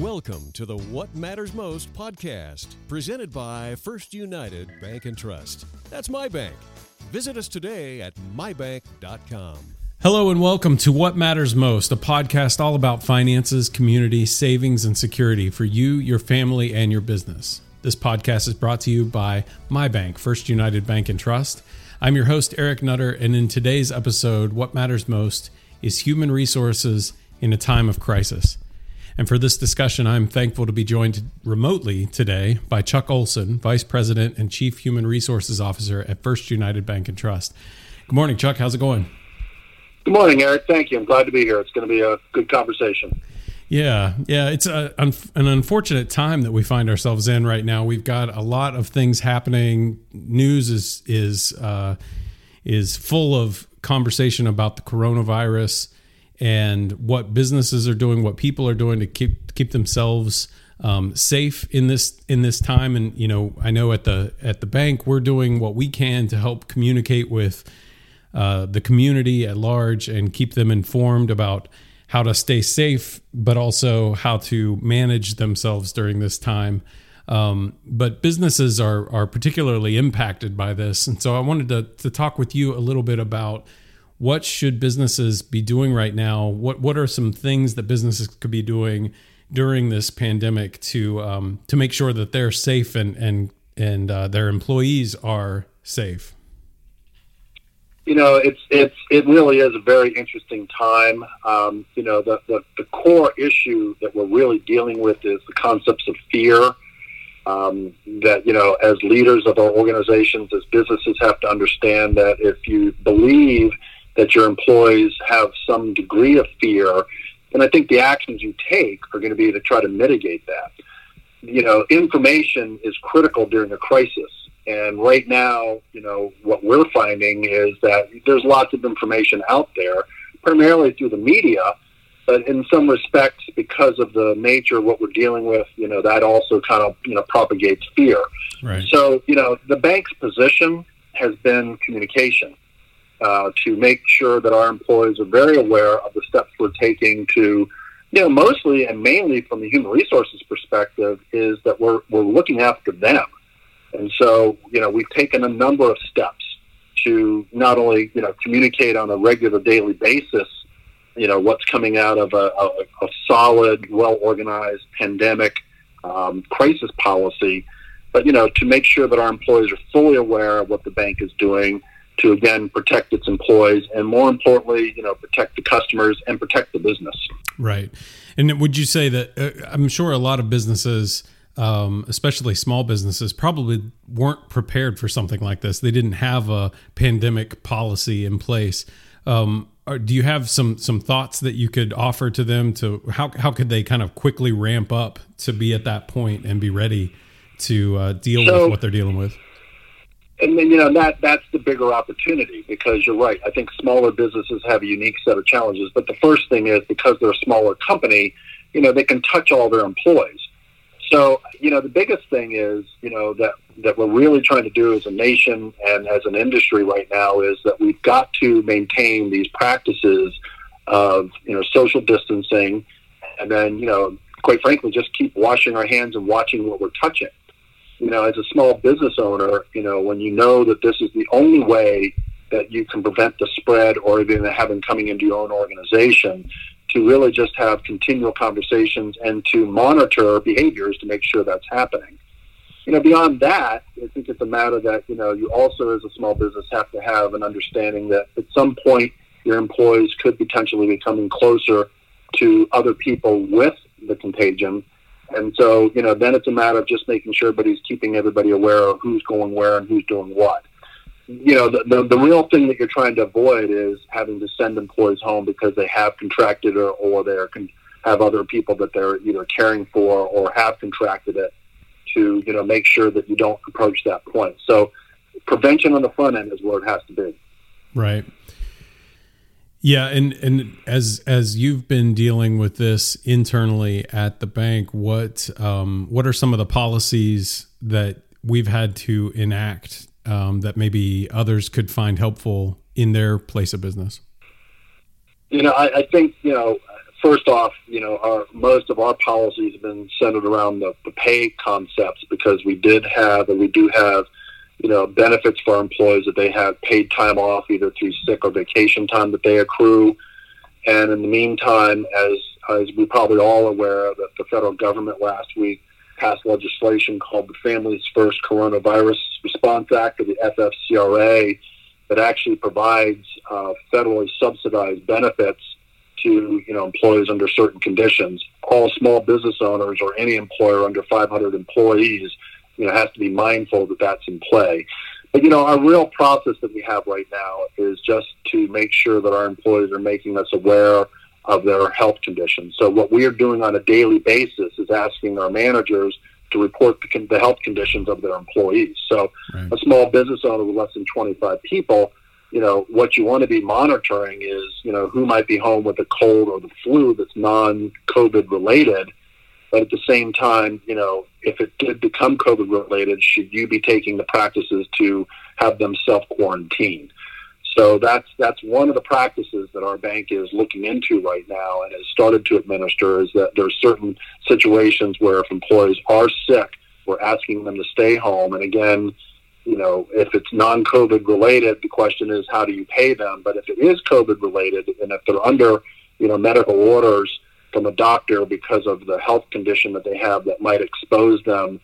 Welcome to the What Matters Most podcast, presented by First United Bank and Trust. That's my bank. Visit us today at mybank.com. Hello and welcome to What Matters Most, a podcast all about finances, community, savings, and security for you, your family, and your business. This podcast is brought to you by my bank, First United Bank and Trust. I'm your host, Eric Nutter, and in today's episode, What Matters Most is human resources in a time of crisis. And for this discussion, I'm thankful to be joined remotely today by Chuck Olsson, Vice President and Chief Human Resources Officer at First United Bank and Trust. Good morning, Chuck. How's it going? Good morning, Eric. Thank you. I'm glad to be here. It's going to be a good conversation. Yeah, yeah, it's a, an unfortunate time that we find ourselves in right now. We've got a lot of things happening. News is is uh, is full of conversation about the coronavirus and what businesses are doing, what people are doing to keep keep themselves um, safe in this in this time. And you know, I know at the at the bank we're doing what we can to help communicate with uh, the community at large and keep them informed about how to stay safe, but also how to manage themselves during this time. Um, but businesses are are particularly impacted by this, and so I wanted to to talk with you a little bit about what should businesses be doing right now? What what are some things that businesses could be doing during this pandemic to um, to make sure that they're safe and and and uh, their employees are safe? You know, it's it's it really is a very interesting time. Um, you know, the, the the core issue that we're really dealing with is the concepts of fear. Um, that you know, as leaders of our organizations, as businesses, have to understand that if you believe that your employees have some degree of fear, and I think the actions you take are going to be to try to mitigate that. You know, information is critical during a crisis. And right now, you know, what we're finding is that there's lots of information out there, primarily through the media, but in some respects, because of the nature of what we're dealing with, you know, that also kind of, you know, propagates fear. Right. So, you know, the bank's position has been communication uh, to make sure that our employees are very aware of the steps we're taking to, you know, mostly and mainly from the human resources perspective, is that we're, we're looking after them. And so, you know, we've taken a number of steps to not only, you know, communicate on a regular daily basis, you know, what's coming out of a, a, a solid, well organized pandemic um, crisis policy, but, you know, to make sure that our employees are fully aware of what the bank is doing to again protect its employees and more importantly, you know, protect the customers and protect the business. Right. And would you say that uh, I'm sure a lot of businesses um, especially small businesses, probably weren't prepared for something like this. They didn't have a pandemic policy in place. Um, do you have some some thoughts that you could offer to them to how how could they kind of quickly ramp up to be at that point and be ready to uh, deal so, with what they're dealing with? And then you know that that's the bigger opportunity because you're right. I think smaller businesses have a unique set of challenges. But the first thing is because they're a smaller company, you know, they can touch all their employees. So you know, the biggest thing is you know that that we're really trying to do as a nation and as an industry right now is that we've got to maintain these practices of you know social distancing, and then you know, quite frankly, just keep washing our hands and watching what we're touching you know, as a small business owner, you know, when you know that this is the only way that you can prevent the spread or even having coming into your own organization, to really just have continual conversations and to monitor behaviors to make sure that's happening. You know, beyond that, I think it's a matter that, you know, you also as a small business have to have an understanding that at some point your employees could potentially be coming closer to other people with the contagion and so, you know, then it's a matter of just making sure everybody's keeping everybody aware of who's going where and who's doing what. You know, the, the, the real thing that you're trying to avoid is having to send employees home because they have contracted or, or they con- have other people that they're either caring for or have contracted it to, you know, make sure that you don't approach that point. So prevention on the front end is where it has to be. Right. Yeah, and and as as you've been dealing with this internally at the bank, what um, what are some of the policies that we've had to enact um, that maybe others could find helpful in their place of business? You know, I, I think you know first off, you know, our, most of our policies have been centered around the, the pay concepts because we did have and we do have, you know, benefits for employees that they have paid time off either through sick or vacation time that they accrue. And in the meantime, as as we probably all aware, that the federal government last week passed legislation called the Families First Coronavirus Response Act, or the FFCRA, that actually provides uh, federally subsidized benefits to you know employees under certain conditions. All small business owners or any employer under 500 employees, you know, has to be mindful that that's in play. But you know, our real process that we have right now is just to make sure that our employees are making us aware of their health conditions. So what we are doing on a daily basis is asking our managers to report the, the health conditions of their employees. So right. a small business owner with less than 25 people, you know, what you want to be monitoring is, you know, who might be home with a cold or the flu that's non-COVID related. But at the same time, you know, if it did become COVID related, should you be taking the practices to have them self quarantine? So that's that's one of the practices that our bank is looking into right now and has started to administer is that there are certain situations where if employees are sick, we're asking them to stay home. And again, you know, if it's non-COVID related, the question is how do you pay them? But if it is COVID related and if they're under, you know, medical orders from a doctor because of the health condition that they have that might expose them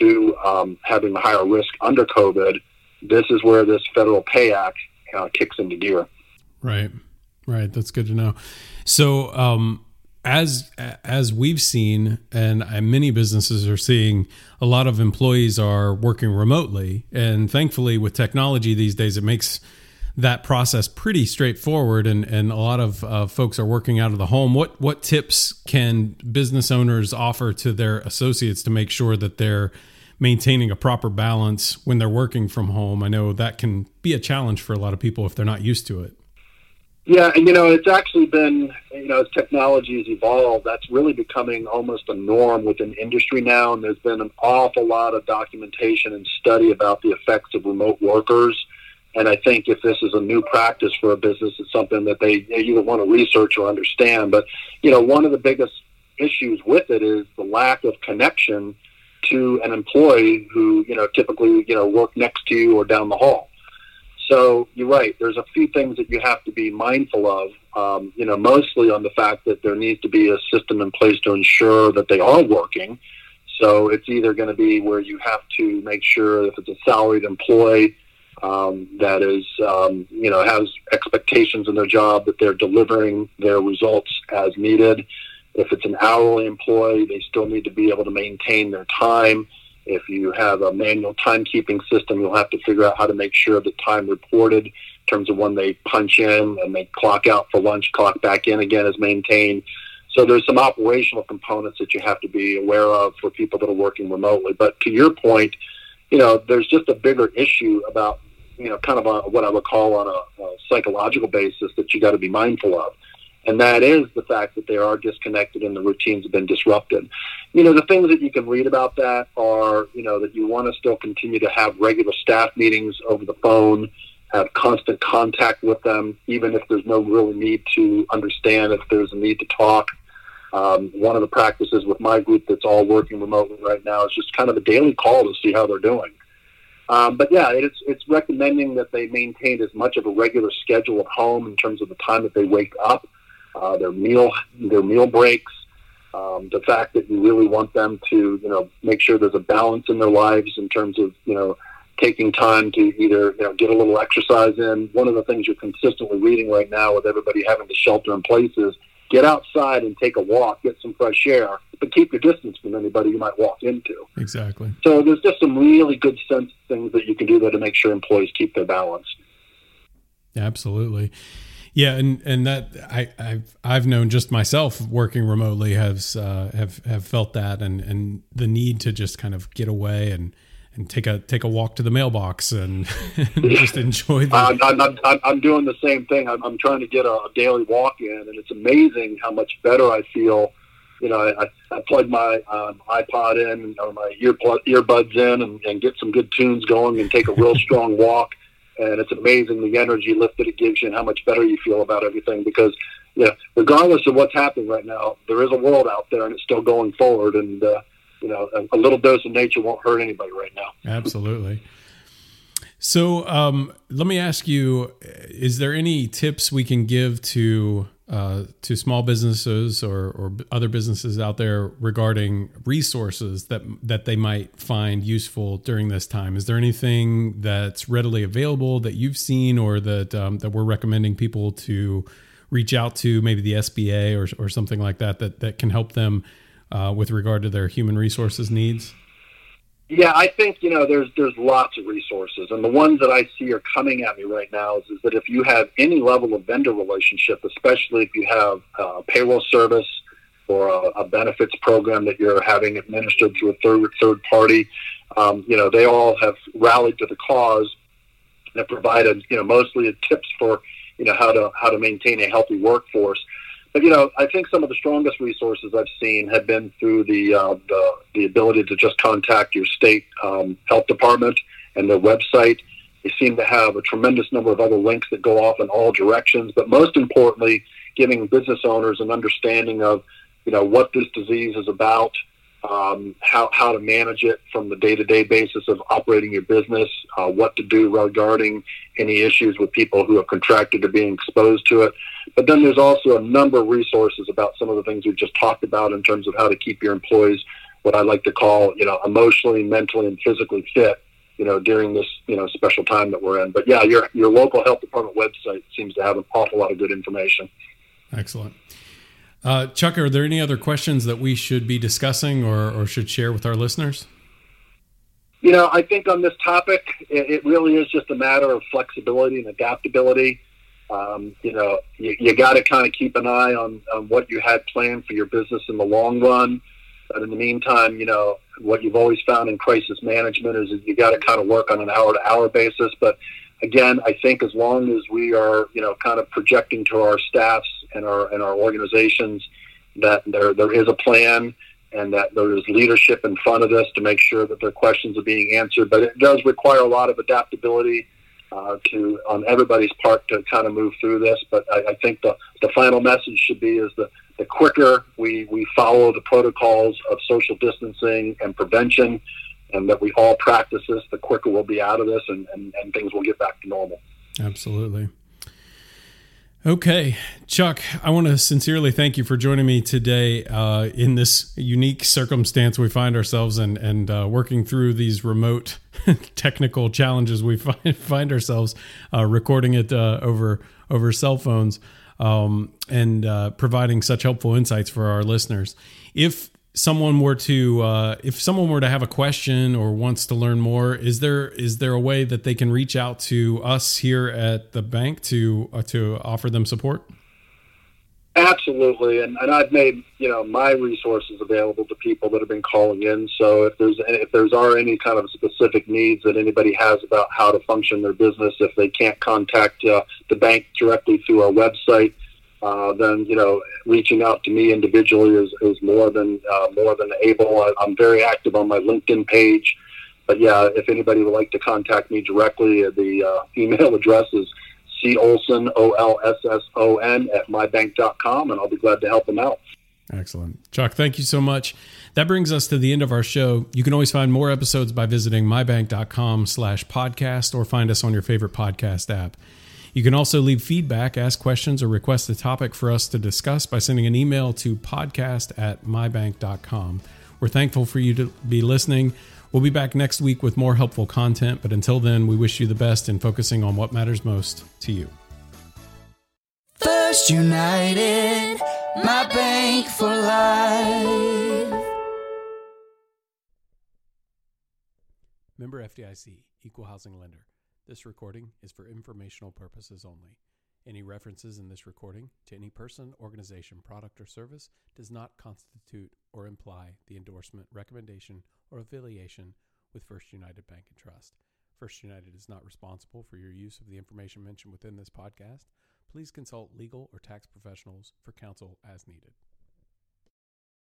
to um, having a higher risk under COVID, this is where this Federal Pay Act uh, kicks into gear. Right, right. That's good to know. So, um, as as we've seen, and many businesses are seeing, a lot of employees are working remotely, and thankfully, with technology these days, it makes that process pretty straightforward and, and a lot of uh, folks are working out of the home what what tips can business owners offer to their associates to make sure that they're maintaining a proper balance when they're working from home. I know that can be a challenge for a lot of people if they're not used to it. Yeah, and you know, it's actually been, you know, as technology has evolved, that's really becoming almost a norm within industry now. And there's been an awful lot of documentation and study about the effects of remote workers. And I think if this is a new practice for a business, it's something that they either want to research or understand. But, you know, one of the biggest issues with it is the lack of connection to an employee who, you know, typically, you know, work next to you or down the hall. So you're right. There's a few things that you have to be mindful of. Um, you know, mostly on the fact that there needs to be a system in place to ensure that they are working. So it's either going to be where you have to make sure if it's a salaried employee um, that is, um, you know, has expectations in their job that they're delivering their results as needed. If it's an hourly employee, they still need to be able to maintain their time. If you have a manual timekeeping system, you'll have to figure out how to make sure the time reported in terms of when they punch in and they clock out for lunch, clock back in again is maintained. So there's some operational components that you have to be aware of for people that are working remotely. But to your point, you know, there's just a bigger issue about, you know, kind of a, what I would call on a, a psychological basis that you got to be mindful of and that is the fact that they are disconnected and the routines have been disrupted. You know, the things that you can read about that are, you know, that you want to still continue to have regular staff meetings over the phone, have constant contact with them, even if there's no real need to understand if there's a need to talk. Um, one of the practices with my group that's all working remotely right now is just kind of a daily call to see how they're doing. Um, but yeah, it's it's recommending that they maintain as much of a regular schedule at home in terms of the time that they wake up uh, their meal their meal breaks, um, the fact that you really want them to you know make sure there's a balance in their lives in terms of you know taking time to either you know get a little exercise in. One of the things you're consistently reading right now with everybody having to shelter in place is get outside and take a walk, get some fresh air, but keep your distance from anybody you might walk into. Exactly. So there's just some really good sense things that you can do there to make sure employees keep their balance. Absolutely. Yeah, and and that I I've I've known just myself working remotely has uh, have have felt that and and the need to just kind of get away and and take a take a walk to the mailbox and, and just enjoy. The- I'm, I'm, I'm, I'm, doing the same thing. I'm, I'm trying to get a, a, daily walk in, and it's amazing how much better I feel. You know, I, I plug my um, iPod in or my ear earbuds in and, and get some good tunes going and take a real strong walk and it's amazing the energy lift that it gives you and how much better you feel about everything because yeah, regardless of what's happening right now, there is a world out there, and it's still going forward. And uh, you know, a, a, little dose of nature won't hurt anybody right now. Absolutely. So, um, let me ask you: Is there any tips we can give to uh, to small businesses or, or other businesses out there regarding resources that that they might find useful during this time? Is there anything that's readily available that you've seen or that um, that we're recommending people to reach out to, maybe the SBA or, or something like that, that that can help them uh, with regard to their human resources needs? Yeah, I think you know there's there's lots of resources, and the ones that I see are coming at me right now is, is that if you have any level of vendor relationship, especially if you have a payroll service or a, a benefits program that you're having administered through a third third party, um, you know they all have rallied to the cause and provided you know mostly tips for you know how to how to maintain a healthy workforce. But you know, I think some of the strongest resources I've seen have been through the uh, the, the ability to just contact your state um, health department and their website. They seem to have a tremendous number of other links that go off in all directions. But most importantly, giving business owners an understanding of you know what this disease is about, um, how how to manage it from the day to day basis of operating your business, uh, what to do regarding any issues with people who have contracted or being exposed to it. But then there's also a number of resources about some of the things we've just talked about in terms of how to keep your employees, what I like to call, you know, emotionally, mentally, and physically fit, you know, during this, you know, special time that we're in. But yeah, your your local health department website seems to have an awful lot of good information. Excellent. Uh, Chuck, are there any other questions that we should be discussing or, or should share with our listeners? You know, I think on this topic, it, it really is just a matter of flexibility and adaptability. Um, you know, you, you got to kind of keep an eye on, on what you had planned for your business in the long run. But in the meantime, you know, what you've always found in crisis management is you got to kind of work on an hour to hour basis. But again, I think as long as we are, you know, kind of projecting to our staffs and our and our organizations that there there is a plan and that there is leadership in front of us to make sure that their questions are being answered. But it does require a lot of adaptability uh, to on everybody's part to kind of move through this. But I, I think the, the final message should be is the, the quicker we, we follow the protocols of social distancing and prevention and that we all practice this, the quicker we'll be out of this and, and, and things will get back to normal. Absolutely. Okay, Chuck, I want to sincerely thank you for joining me today uh, in this unique circumstance we find ourselves in and uh, working through these remote technical challenges we find, find ourselves uh, recording it uh, over over cell phones um, and uh, providing such helpful insights for our listeners. If someone were to uh, if someone were to have a question or wants to learn more is there is there a way that they can reach out to us here at the bank to uh, to offer them support? Absolutely. And, and i've made you know my resources available to people that have been calling in. So if there's if there's are any kind of specific needs that anybody has about how to function their business if they can't contact uh, the bank directly through our website uh, then you know reaching out to me individually is, is more than uh, more than able. I, I'm very active on my LinkedIn page, but yeah, if anybody would like to contact me directly, uh, the uh, email address is c olson o l s s o n at mybank.com, and I'll be glad to help them out. Excellent, Chuck. Thank you so much. That brings us to the end of our show. You can always find more episodes by visiting mybank.com slash podcast or find us on your favorite podcast app. You can also leave feedback, ask questions, or request a topic for us to discuss by sending an email to podcast at mybank.com. We're thankful for you to be listening. We'll be back next week with more helpful content, but until then, we wish you the best in focusing on what matters most to you. First United, my bank for life. Member FDIC, Equal Housing Lender. This recording is for informational purposes only. Any references in this recording to any person, organization, product, or service does not constitute or imply the endorsement, recommendation, or affiliation with First United Bank and Trust. First United is not responsible for your use of the information mentioned within this podcast. Please consult legal or tax professionals for counsel as needed.